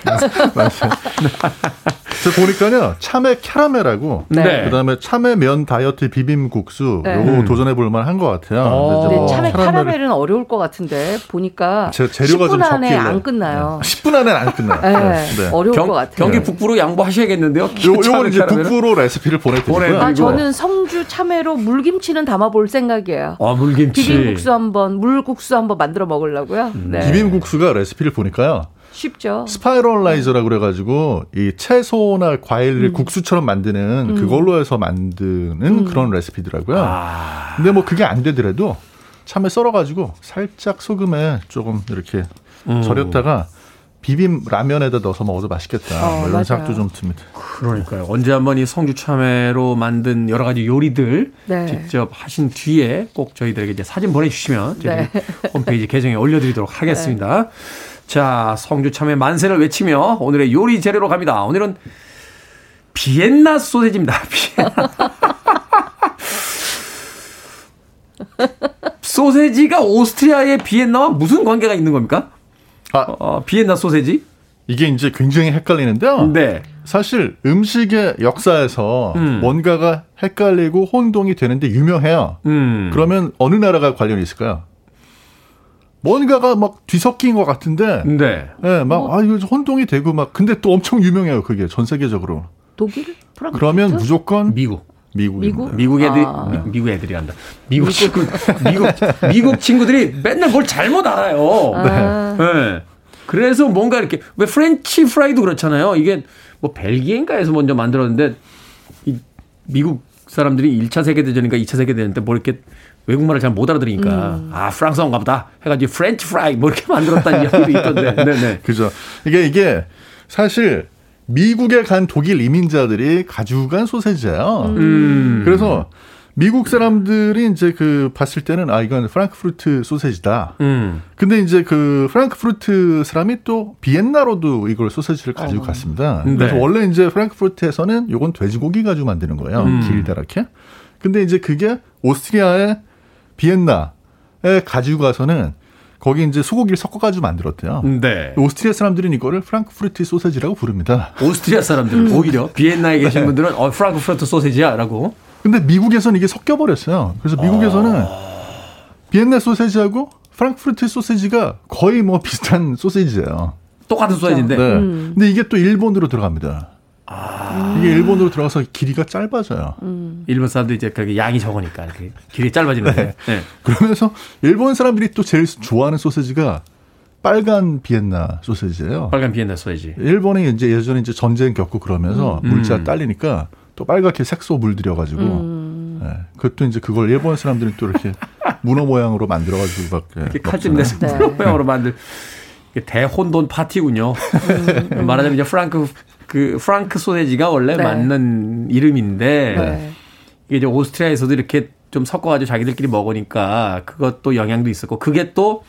저 보니까요 참외 캐러멜하고
네.
그 다음에 참외 면 다이어트 비빔국수
네.
요거
음.
도전해 볼 만 한 것 같아요.
어.
근데
네,
뭐
참외
캐러멜을
카라멜은 어려울 것 같은데 보니까
제 재료가
10분
좀
안에. 안 끝나요.
10분 안에는 안 끝나요.
네,
네.
어려울
경,
것 같아요.
경기 북부로 양보하셔야겠는데요.
요, 요건 이제 북부로 레시피를 보내드리고요.
보내-
아, 저는 성주 참외로 물김치는 담아볼 생각이에요.
아, 물김치.
비빔국수 한 번 물국수 한번 만들어 먹으려고요. 네.
비빔국수가 레시피를 보니까 요.
쉽죠.
spiralizer라고 그래가지고 이 채소나
음.
과일을 국수처럼 만드는 그걸로 해서 만드는
음.
그런 레시피더라고요.
아.
근데 뭐 그게 안 되더라도 참외 썰어가지고 살짝 소금에 조금 이렇게
음.
절였다가 비빔 라면에다 넣어서 먹어도 맛있겠다.
어,
뭐 이런
맞아요.
생각도 좀 듭니다.
그러니까요. 언제 한번 이 성주 참외로 만든 여러 가지 요리들
네.
직접 하신 뒤에 꼭 저희들에게 이제 사진 보내주시면 저희
네.
홈페이지 계정에 올려드리도록 하겠습니다. 자, 성주 참외 만세를 외치며 오늘의 요리 재료로 갑니다. 오늘은 비엔나 소세지입니다. [LAUGHS] 비엔나. 소세지가 오스트리아의 비엔나와 무슨 관계가 있는 겁니까?
아,
어, 비엔나 소세지?
이게 이제 굉장히 헷갈리는데요.
네.
사실 음식의 역사에서
음.
뭔가가 헷갈리고 혼동이 되는데 유명해요.
음.
그러면 어느 나라가 관련이 있을까요? 뭔가가 막 뒤섞인 것 같은데,
네.
예, 막, 아, 이거 혼동이 되고 막, 근데 또 엄청 유명해요, 그게, 전 세계적으로.
독일? 프랑스?
그러면 무조건
미국.
미국입니다.
미국?
미국 애들이
아.
미- 미국 애들이 한다. 미국 친구 미국 미국 친구들이 맨날 뭘 잘못 알아요.
아.
네. 그래서 뭔가 이렇게 왜 프렌치 프라이도 그렇잖아요. 이게 뭐 벨기에인가에서 먼저 만들었는데 이 미국 사람들이 1차 세계 대전인가 2차 세계 대전 때 뭐 이렇게 외국말을 잘 못 알아들으니까 아 프랑스어인가 보다 해가지고 프렌치 프라이 뭐 이렇게 만들었다는 이야기도 [LAUGHS] 있던데. 네네.
그죠. 이게, 이게, 사실, 미국에 간 독일 이민자들이 가지고 간 소세지예요.
음.
그래서, 미국 사람들이 이제 그 봤을 때는 아 이건 프랑크푸르트 소세지다.
음.
근데 이제 그 프랑크푸르트 사람이 또 비엔나로도 이걸 소세지를 가지고 갔습니다. 그래서
네.
원래 이제 프랑크푸르트에서는 요건 돼지고기 가지고 만드는 거예요.
음.
길다랗게. 근데 이제 그게 오스트리아의 비엔나에 가지고 가서는 거기 이제 소고기를 섞어 가지고 만들었대요.
네.
오스트리아 사람들은 이거를 프랑크푸르트 소세지라고 부릅니다.
오스트리아 사람들은 [LAUGHS] 오히려 비엔나에 계신 분들은 어 프랑크푸르트 소세지야라고.
근데 미국에서는 이게 섞여 버렸어요. 그래서 미국에서는 비엔나 소세지하고 프랑크푸르트 소세지가 거의 뭐 비슷한 소세지예요.
똑같은 소세지인데.
네.
음.
근데 이게 또 일본으로 들어갑니다.
아.
이게 일본으로 들어가서 길이가 짧아져요.
일본 사람들 이제 그렇게 양이 적으니까 이렇게 길이 짧아지는데. 네.
그러면서 일본 사람들이 또 제일 좋아하는 소세지가 빨간 비엔나 소세지예요.
빨간 비엔나 소세지.
일본이 이제 예전에 이제 전쟁 겪고 그러면서
음.
물자 딸리니까 또 빨갛게 색소 물들여가지고
음.
네. 그것도 이제 그걸 일본 사람들이 또 이렇게 [LAUGHS] 문어 모양으로 만들어가지고 막 예,
이렇게 칼집. 내서
네.
모양으로 만들 이게 대혼돈 파티군요. [LAUGHS] 말하자면 이제 프랑크 그 프랑크 소세지가 원래
네.
맞는 이름인데
네.
이게 이제 오스트리아에서도 이렇게 좀 섞어가지고 자기들끼리 먹으니까 그것도 영향도 있었고 그게 또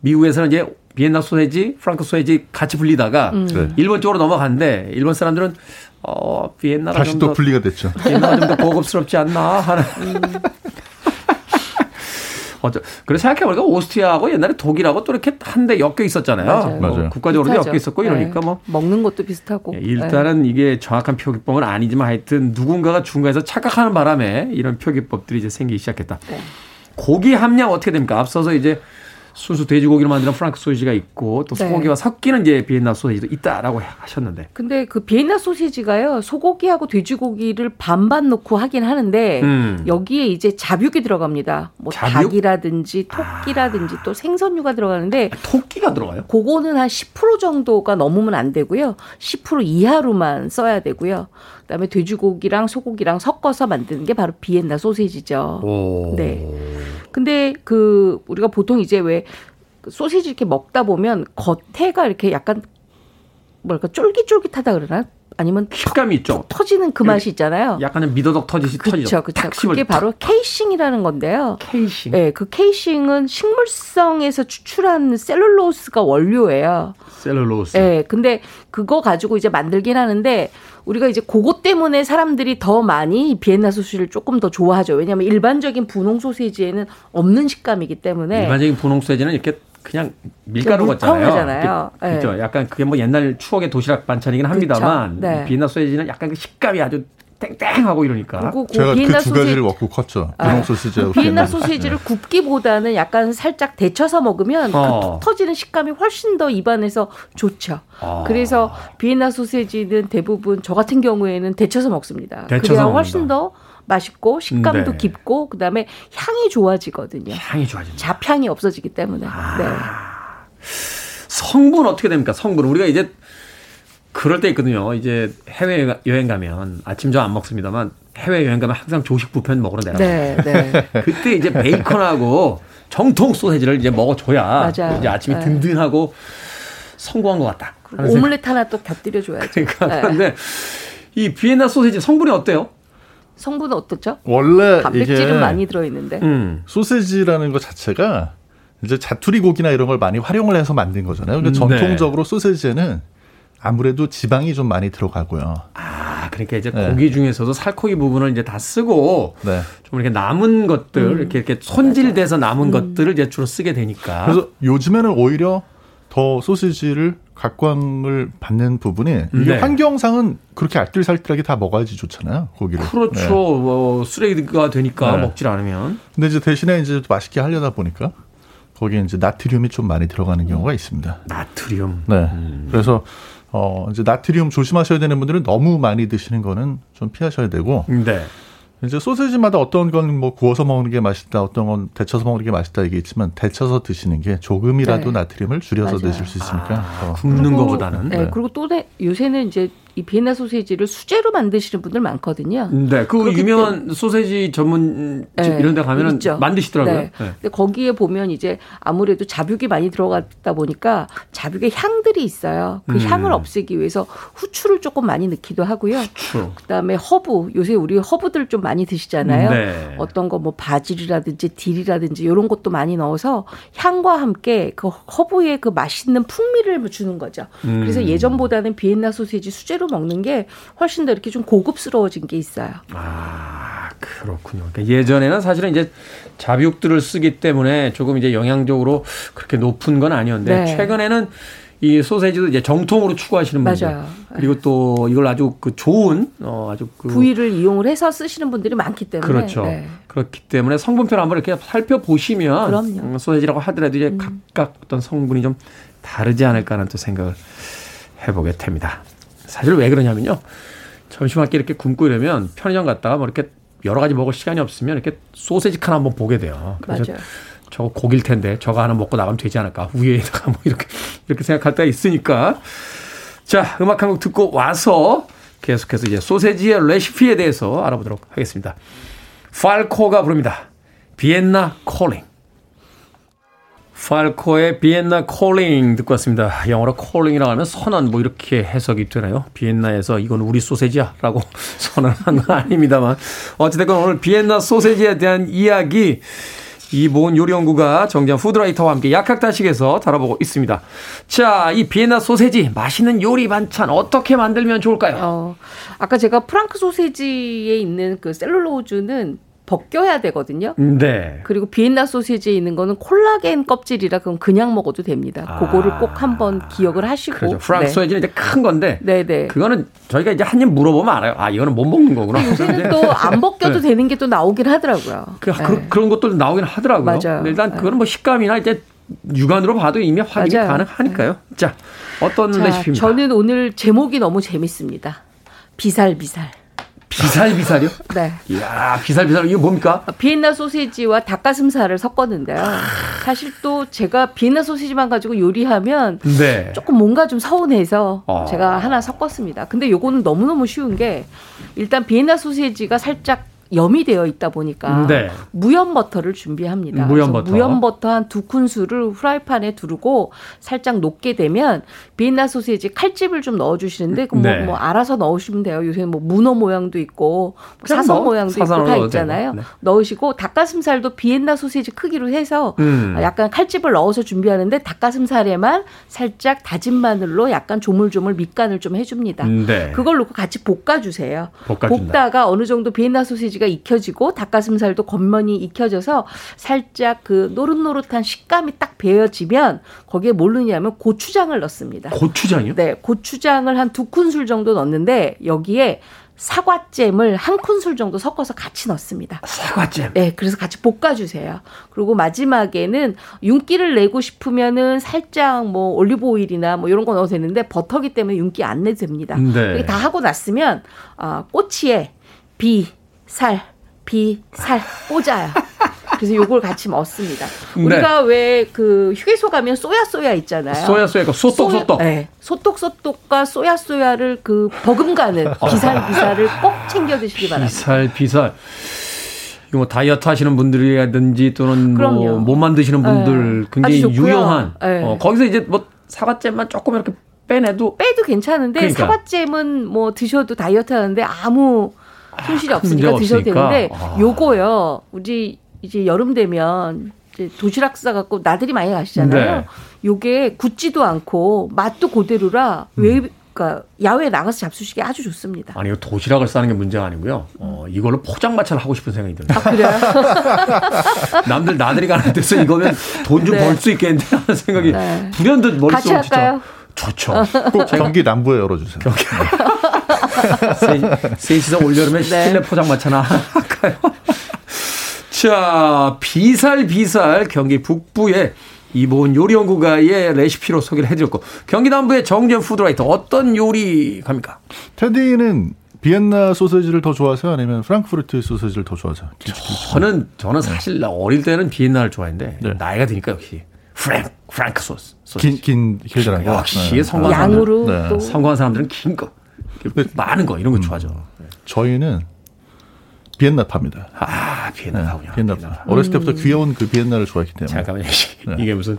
미국에서는 이제 비엔나 소세지, 프랑크 소세지 같이 불리다가
네.
일본 쪽으로 넘어갔는데 일본 사람들은 어 비엔나가
다시
좀또더
분리가 됐죠.
비엔나가 좀 더 고급스럽지 않나 하는 어쩌, 그래서 생각해보니까 오스트리아하고 옛날에 독일하고 또 이렇게 한데 엮여 있었잖아요.
맞아요.
뭐
맞아요.
국가적으로도. 엮여 있었고 이러니까
네.
뭐
먹는 것도 비슷하고.
예, 일단은 이게 정확한 표기법은 아니지만 하여튼 누군가가 중간에서 착각하는 바람에 이런 표기법들이 이제 생기기 시작했다.
네.
고기 함량 어떻게 됩니까? 앞서서 이제 순수 돼지고기로 만드는 프랑크 소시지가 있고 또
네.
소고기와 섞이는 이제 비엔나 소시지도 있다라고 하셨는데.
근데 그 비엔나 소시지가요 소고기하고 돼지고기를 반반 넣고 하긴 하는데
음.
여기에 이제 자육이 들어갑니다. 뭐?
아.
닭이라든지 토끼라든지 또 생선류가 들어가는데
토끼가 들어가요?
그거는 한 10% 정도가 넘으면 안 되고요. 10% 이하로만 써야 되고요. 그다음에 돼지고기랑 소고기랑 섞어서 만드는 게 바로 비엔나 소시지죠.
오.
네. 근데 그 우리가 보통 이제 왜 소시지 이렇게 먹다 보면 겉에가 이렇게 약간 뭐랄까 쫄깃쫄깃하다 그러나 아니면
식감이 있죠.
터지는 그 맛이 있잖아요.
약간은 미더덕 터지시 터지죠.
그렇죠, 그게. 바로 케이싱이라는 건데요.
케이싱.
네, 그 케이싱은 식물성에서 추출한 셀룰로스가 원료예요.
셀룰로스.
예, 근데 그거 가지고 이제 만들긴 하는데 우리가 이제 그것 때문에 사람들이 더 많이 비엔나 소시지를 조금 더 좋아하죠. 왜냐하면 일반적인 분홍 소시지에는 없는 식감이기 때문에
일반적인 분홍 소시지는 이렇게 그냥 밀가루 같잖아요.
네.
약간 그게 뭐 옛날 추억의 도시락 반찬이긴 합니다만.
네.
이 비엔나 소시지는 약간 그 식감이 아주 땡땡하고 이러니까.
그
제가
비엔나
그두
소시지
가지를 먹고 컸죠. 분홍 소시지하고
비엔나
비엔나
소시지를 굽기보다는 약간 살짝 데쳐서 먹으면
어.
그톡 터지는 식감이 훨씬 더 입안에서 좋죠.
아.
그래서 비엔나 소시지는 대부분 저 같은 경우에는 데쳐서 먹습니다.
데쳐서
그래야
먹는다.
훨씬 더 맛있고 식감도
네.
깊고 그다음에 향이 좋아지거든요.
향이 좋아진다.
잡향이 없어지기 때문에.
아.
네.
성분 어떻게 됩니까? 성분 우리가 이제 그럴 때 있거든요. 이제 해외 여행 가면 아침 저 안 먹습니다만 해외 여행 가면 항상 조식 뷔페 먹으러 내려.
네, 네. [LAUGHS]
그때 이제 베이컨하고 정통 소세지를 이제 먹어줘야
맞아요.
이제 아침이
네.
든든하고 성공한 것 같다.
오믈렛 하나 또 곁들여 줘야죠. [LAUGHS]
그러니까
네.
그런데 이 비엔나 소세지 성분이 어때요?
성분은 어떻죠?
원래
단백질은
이게
많이 들어 있는데.
음.
소세지라는 것 자체가 이제 자투리 고기나 이런 걸 많이 활용을 해서 만든 거잖아요. 근데
음, 네.
전통적으로 소세지에는 아무래도 지방이 좀 많이 들어가고요.
아, 그러니까 이제
네.
고기 중에서도 살코기 부분을 이제 다 쓰고
네.
좀 이렇게 남은 것들
음.
이렇게 이렇게 손질돼서 남은 것들을 이제 주로 쓰게 되니까.
그래서 요즘에는 오히려 더 소시지를 각광을 받는 이게
네.
환경상은 그렇게 알뜰살뜰하게 다 먹어야지 좋잖아요. 고기를.
그렇죠.
네.
뭐 쓰레기가 되니까
네.
먹질 않으면.
근데 이제 대신에 이제 맛있게 하려다 보니까 거기에 이제 나트륨이 좀 많이 들어가는 경우가 있습니다.
나트륨.
네. 그래서 어 이제 나트륨 조심하셔야 되는 분들은 너무 많이 드시는 거는 좀 피하셔야 되고
네.
이제 소세지마다 어떤 건 뭐 구워서 먹는 게 맛있다, 어떤 건 데쳐서 먹는 게 맛있다 얘기했지만 데쳐서 드시는 게 조금이라도
네.
나트륨을 줄여서
맞아요.
드실 수 있으니까 더
굽는 거보다는.
네, 그리고 또 네, 요새는 이제 이 비엔나 소시지를 수제로 만드시는 분들 많거든요.
네, 그 유명한 소세지 전문 집
네,
이런 데 가면은
있죠.
만드시더라고요.
네.
네.
근데 거기에 보면 이제 아무래도 자육이 많이 들어갔다 보니까 자육의 향들이 있어요. 그
음.
향을 없애기 위해서 후추를 조금 많이 넣기도 하고요.
후추.
그다음에 허브 요새 우리 허브들 좀 많이 드시잖아요.
네.
어떤 거 뭐 바질이라든지 딜이라든지 이런 것도 많이 넣어서 향과 함께 그 허브의 그 맛있는 풍미를 주는 거죠.
음.
그래서 예전보다는 비엔나 소시지 수제 로 먹는 게 훨씬 더 이렇게 좀 고급스러워진 게 있어요.
아, 그렇군요. 그러니까 예전에는 사실은 이제 잡육들을 쓰기 때문에 조금 이제 영양적으로 그렇게 높은 건 아니었는데
네.
최근에는 이 소세지도 이제 정통으로 추구하시는 분들
맞아요.
그리고 또 이걸 아주 그 좋은 어 아주 그
부위를 이용을 해서 쓰시는 분들이 많기 때문에
그렇죠.
네.
그렇기 때문에 성분표를 한번 이렇게 살펴보시면
그럼요.
음, 소세지라고 하더라도 이제 각각 어떤 성분이 좀 다르지 않을까 하는 또 생각을 해보게 됩니다. 사실 왜 그러냐면요. 점심학기 이렇게 굶고 이러면 편의점 갔다가 뭐 이렇게 여러 가지 먹을 시간이 없으면 이렇게 소세지 칸 한번 보게 돼요. 그래서
맞아요.
저거 고길 텐데 저거 하나 먹고 나가면 되지 않을까. 위에다가 뭐 이렇게 이렇게 생각할 때가 있으니까. 자, 음악 한 곡 듣고 와서 계속해서 이제 소세지의 레시피에 대해서 알아보도록 하겠습니다. 팔코가 부릅니다. Vienna Calling. 팔코의 Vienna Calling 듣고 왔습니다. 영어로 calling이라고 하면 선언 뭐 이렇게 해석이 되나요? 비엔나에서 이건 우리 소세지야 라고 [LAUGHS] 선언한 건 아닙니다만 어찌됐건 오늘 비엔나 소세지에 대한 이야기 이보은 요리연구가 정장 푸드라이터와 함께 약학다식에서 다뤄보고 있습니다. 자, 이 비엔나 소세지 맛있는 요리 반찬 어떻게 만들면 좋을까요?
어, 아까 제가 프랑크 소세지에 있는 그 셀룰로즈는 벗겨야 되거든요.
네.
그리고 비엔나 소시지에 있는 거는 콜라겐 껍질이라 그럼 그냥 먹어도 됩니다. 그거를 꼭 한번 기억을 하시고.
아. 그렇죠. 프랑스
네.
소시지는 이제 큰 건데.
네네.
그거는 저희가 이제 한 입 물어보면 알아요. 아, 이거는 못 먹는 거구나.
요새는 [LAUGHS] 또 안 벗겨도
네.
되는 게 또 나오긴 하더라고요.
그,
네.
그, 런 것도 나오긴 하더라고요.
맞아요.
일단 그거는 뭐 식감이나 이제 육안으로 봐도 이미 확인이
맞아요.
가능하니까요. 자, 어떤
자,
레시피입니까?
저는 오늘 제목이 너무 재밌습니다. 비살비살.
비살비살이요?
네.
이야, 비살비살 이거 뭡니까?
비엔나 소시지와 닭가슴살을 섞었는데요. 사실 또 제가 비엔나 소시지만 가지고 요리하면
네.
조금 뭔가 좀 서운해서
아.
제가 하나 섞었습니다. 근데 요거는 너무너무 쉬운 게 일단 비엔나 소시지가 살짝 염이 되어 있다 보니까
네.
무염 버터를 준비합니다.
무염
그래서
버터.
무염 버터 한 두 큰술을 후라이팬에 두르고 살짝 녹게 되면 비엔나 소시지 칼집을 좀 넣어 주시는데 그뭐
네.
뭐 알아서 넣으시면 돼요. 요새 뭐 문어 모양도 있고 뭐
그냥
사선
뭐
모양도 있고 다 있잖아요.
네.
넣으시고 닭가슴살도 비엔나 소시지 크기로 해서
음.
약간 칼집을 넣어서 준비하는데 닭가슴살에만 살짝 다진 마늘로 약간 조물조물 밑간을 좀 해 줍니다.
네.
그걸 넣고 같이 볶아 주세요.
볶아준다.
볶다가 어느 정도 비엔나 소시지 가 익혀지고 닭가슴살도 겉면이 익혀져서 살짝 그 노릇노릇한 식감이 딱 배어지면 거기에 뭘 넣냐면 고추장을 넣습니다.
고추장이요?
네, 고추장을 한 두 큰술 정도 넣는데 여기에 사과잼을 한 큰술 정도 섞어서 같이 넣습니다.
사과잼.
네, 그래서 같이 볶아주세요. 그리고 마지막에는 윤기를 내고 싶으면은 살짝 뭐 올리브 오일이나 뭐 이런 거 넣어도 되는데 버터기 때문에 윤기 안 내도 됩니다.
네.
다 하고 났으면 아, 꼬치에 비, 살, 비, 살 꽂아요. 그래서 요걸 같이 먹습니다.
네.
우리가 왜그 휴게소 가면 쏘야 쏘야 있잖아요.
소야 소야 소떡 소떡.
네. 소떡 소떡과 쏘야 쏘야를 그 버금가는 [LAUGHS] 비살 비살을 꼭 챙겨 드시기 바랍니다.
비살 비살. 뭐 다이어트 하시는 분들이라든지 또는 뭐. 못 만드시는 분들
네.
굉장히. 유용한.
네.
어, 거기서 이제 뭐 사과잼만 조금 이렇게 빼내도
빼도 괜찮은데
그러니까.
사과잼은 뭐 드셔도 다이어트 하는데 아무 손실이
큰
없으니까 드셔도. 되는데
아.
요거요. 우리 이제 여름 되면 이제 도시락 싸 갖고 나들이 많이 가시잖아요.
네.
요게 굳지도 않고 맛도 그대로라
음.
외 그러니까 야외에 나가서 잡수시기 아주 좋습니다.
아니 이거 도시락을 싸는 게 문제가 아니고요. 어, 이걸로 포장마차를 하고 싶은 생각이 듭니다.
아, 그래요? [LAUGHS]
남들 나들이 가는 데서 이거면 돈좀
네.
벌수 있겠는데 하는 생각이
네.
불현듯 머릿속에 진짜
할까요?
좋죠.
꼭 경기 남부에 열어주세요. [LAUGHS]
세- 셋이서 올여름에
네.
실내 포장마차나 할까요? [LAUGHS] 자, 비살 비살 경기 북부의 이보은 요리연구가의 레시피로 소개를 해드렸고 경기 남부의 정전 푸드라이터 어떤 요리 갑니까?
테디는 비엔나 소세지를 더 좋아하세요? 아니면 프랑크푸르트 소세지를 더 좋아하세요?
저는 저는 사실 어릴 때는 비엔나를 좋아했는데
네.
나이가 드니까 역시 프랭크 프랑크 소스. 소시지.
긴, 긴, 길잖아요.
역시
네.
성공한
양으로
네.
또
성공한 사람들은 긴 거, 많은 거 이런 거 좋아하죠.
저희는 비엔나파입니다.
아 비엔나파군요.
비엔나파. 어렸을 때부터
음.
귀여운 그 비엔나를 좋아했기 때문에.
잠깐만요.
네.
이게 무슨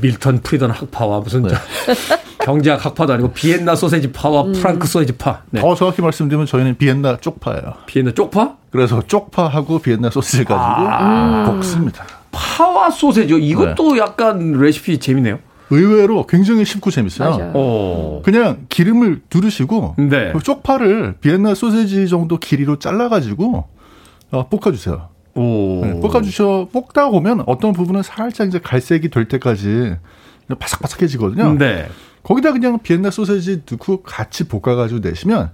밀턴 프리드먼 학파와 무슨
네.
저 [LAUGHS] 경제학 학파도 아니고 비엔나 소세지 파와
음.
프랑크 소세지 파. 네.
더 정확히 말씀드리면 저희는 비엔나 쪽파예요.
비엔나 쪽파?
그래서 쪽파하고 비엔나 소시지를 가지고
아.
볶습니다.
파와 소세지요. 이것도
네.
약간 레시피 재밌네요.
의외로 굉장히 쉽고 재밌어요.
맞아요.
오.
그냥 기름을 두르시고
네.
그 쪽파를 비엔나 소세지 정도 길이로 잘라가지고 어, 볶아주세요.
오.
네, 볶아주셔 볶다 보면 어떤 부분은 살짝 이제 갈색이 될 때까지 바삭바삭해지거든요.
네.
거기다 그냥 비엔나 소세지 넣고 같이 볶아가지고 내시면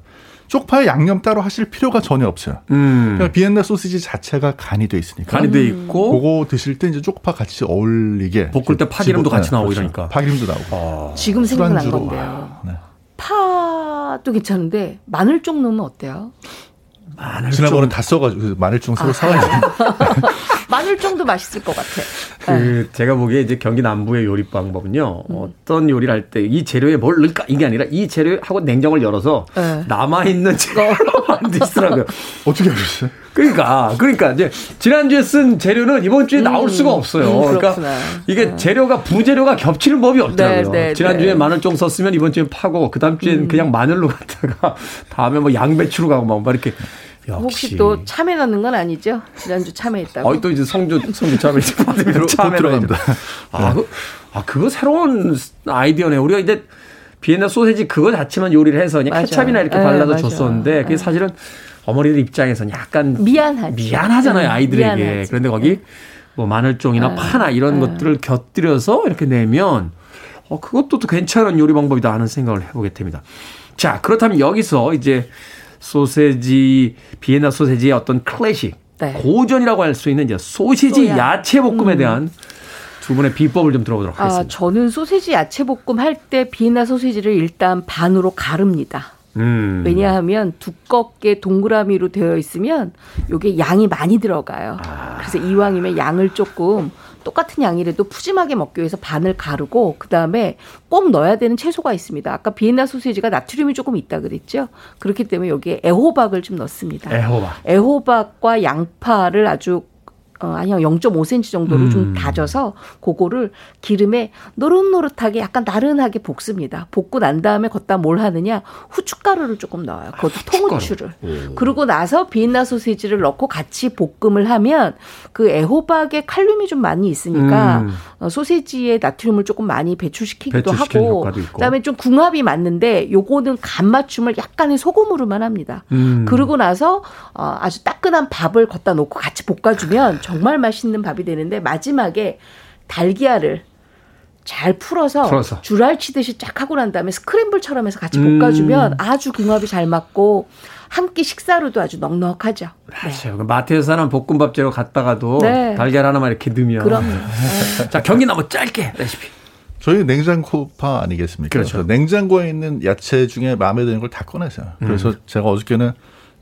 쪽파에 양념 따로 하실 필요가 전혀 없어요.
음.
그냥 비엔나 소시지 자체가 간이 돼 있으니까.
간이 돼 있고
그거 드실 때 이제 쪽파 같이 어울리게
볶을 때 파기름도 같이 나오고
그렇죠.
이러니까.
파기름도 나오고.
지금 생각난. 건데요.
네.
파도 괜찮은데 마늘 쪽 넣으면 어때요?
마늘
지난번은
좀-
다 써가지고
아.
새로 [LAUGHS] 사가지고
마늘 정도 맛있을 것 같아.
그 제가 보기에 이제 경기 남부의 요리 방법은요.
음.
어떤 요리를 할 때 이 재료에 뭘 넣을까 이게 아니라 이 재료하고 냉장고를 열어서
네.
남아 있는 재료로 [LAUGHS] 만드시더라고요.
어떻게 하셨어요?
그러니까 그러니까 이제 지난주에 쓴 재료는 이번 주에 나올 수가 없어요.
음,
그러니까. 이게 재료가 부재료가 겹치는 법이 없더라고요.
네, 네,
지난주에
네.
마늘종 썼으면 이번 주에 파고 그다음 주엔 그냥 마늘로 [LAUGHS] 갔다가 다음에 뭐 양배추로 가고 막 이렇게
혹시 또 참외 넣는 건 아니죠? 지난주 참외 있다고.
어, 또 이제 성주 성주 참외
곧
참외
들어갑니다.
아, 그, 아 그거 새로운 아이디어네. 우리가 이제 비엔나 소세지 그거 자체만 요리를 해서 그냥. 케찹이나 이렇게
네,
발라서. 줬었는데 그게
네.
사실은 어머니들 입장에서는 약간
미안하죠.
미안하잖아요
음,
아이들에게.
미안하지.
그런데 거기 뭐 마늘종이나
아,
파나 이런
아.
것들을 곁들여서 이렇게 내면 어 그것도 또 괜찮은 요리 방법이다 하는 생각을 해보게 됩니다. 자 그렇다면 여기서 이제 소세지 비엔나 소세지의 어떤 클래식
네.
고전이라고 할 수 있는 이제 소시지. 야채 볶음에 대한 두 분의 비법을 좀 들어보도록
아,
하겠습니다.
저는 소세지 야채 볶음 할 때 비엔나 소시지를 일단 반으로 가릅니다.
음.
왜냐하면 두껍게 동그라미로 되어 있으면 요게 양이 많이 들어가요. 그래서 이왕이면 양을 조금 똑같은 양이라도 푸짐하게 먹기 위해서 반을 가르고 그다음에 꼭 넣어야 되는 채소가 있습니다. 아까 비엔나 소시지가 나트륨이 조금 있다 그랬죠. 그렇기 때문에 여기에 애호박을 좀 넣습니다.
애호박.
애호박과 양파를 아주 어, 아니 한 0.5cm 정도로
음.
좀 다져서 그거를 기름에 노릇노릇하게 약간 나른하게 볶습니다. 볶고 난 다음에 걷다 뭘 하느냐 후춧가루를 조금 넣어요. 그것도 통후추를. 그러고 나서 비엔나 소시지를 넣고 같이 볶음을 하면 그 애호박에 칼륨이 좀 많이 있으니까
음.
어, 소시지에 나트륨을 조금 많이 배출시키기도 하고. 그다음에 좀 궁합이 맞는데 요거는 간 맞춤을 약간의 소금으로만 합니다.
음.
그러고 나서 어, 아주 따끈한 밥을 걷다 놓고 같이 볶아주면 정말 맛있는 밥이 되는데 마지막에 달걀을 잘 풀어서,
풀어서.
줄알 치듯이 쫙 하고 난 다음에 스크램블처럼 해서 같이
음.
볶아주면 아주 궁합이 잘 맞고 한 끼 식사로도 아주 넉넉하죠. 네.
맞아요. 그 마트에서 사는 볶음밥 재료 갖다가도
네.
달걀 하나만 이렇게 넣으면.
그럼요. [LAUGHS]
자, 경기 나무 짧게 레시피.
저희 냉장고파 아니겠습니까?
그렇죠.
냉장고에 있는 야채 중에 마음에 드는 걸 다 꺼내세요. 그래서 제가 어저께는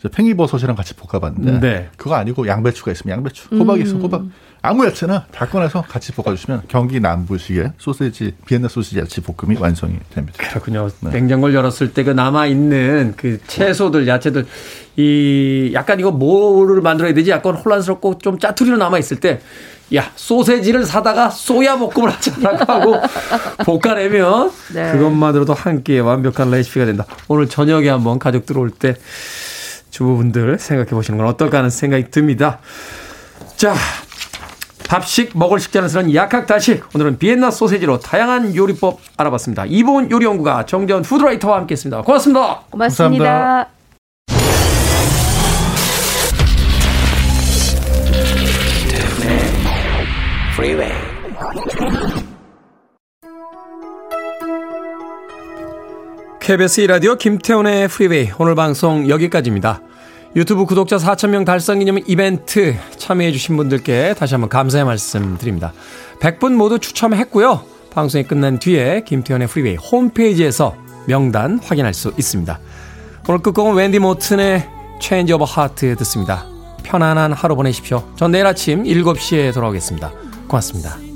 팽이버섯이랑 같이 볶아봤는데
네.
그거 아니고 양배추가 있으면 양배추, 호박이 있으면 호박, 아무 야채나 다 꺼내서 같이 볶아주시면 경기 남부식의 소세지 비엔나 소시지 야채 볶음이 완성이 됩니다.
그렇군요. 냉장고를 열었을 때 그 남아 있는 그 채소들, 야채들, 이, 약간 이거 뭐를 만들어야 되지? 약간 혼란스럽고 좀 짜투리로 남아 있을 때, 야, 소세지를 사다가 소야 볶음을 하자라고 하고 [LAUGHS] 볶아내면
네.
그것만으로도 한 끼의 완벽한 레시피가 된다. 오늘 저녁에 한번 가족 들어올 때 주부분들 생각해 보시는 건 어떨까 하는 생각이 듭니다. 자, 밥식 먹을 식자연스러운 약학다식 오늘은 비엔나 소세지로 다양한 요리법 알아봤습니다. 이보은 요리연구가 정재원 푸드라이터와 함께했습니다. 고맙습니다.
고맙습니다.
감사합니다.
Freeway.
KBS 1라디오 김태훈의 프리웨이 오늘 방송 여기까지입니다. 유튜브 구독자 4,000명 달성 기념 이벤트 참여해주신 분들께 다시 한번 감사의 말씀 드립니다. 100분 모두 추첨했고요. 방송이 끝난 뒤에 김태훈의 프리웨이 홈페이지에서 명단 확인할 수 있습니다. 오늘 끝곡은 웬디 모튼의 Change of Heart 듣습니다. 편안한 하루 보내십시오. 전 내일 아침 7시에 돌아오겠습니다. 고맙습니다.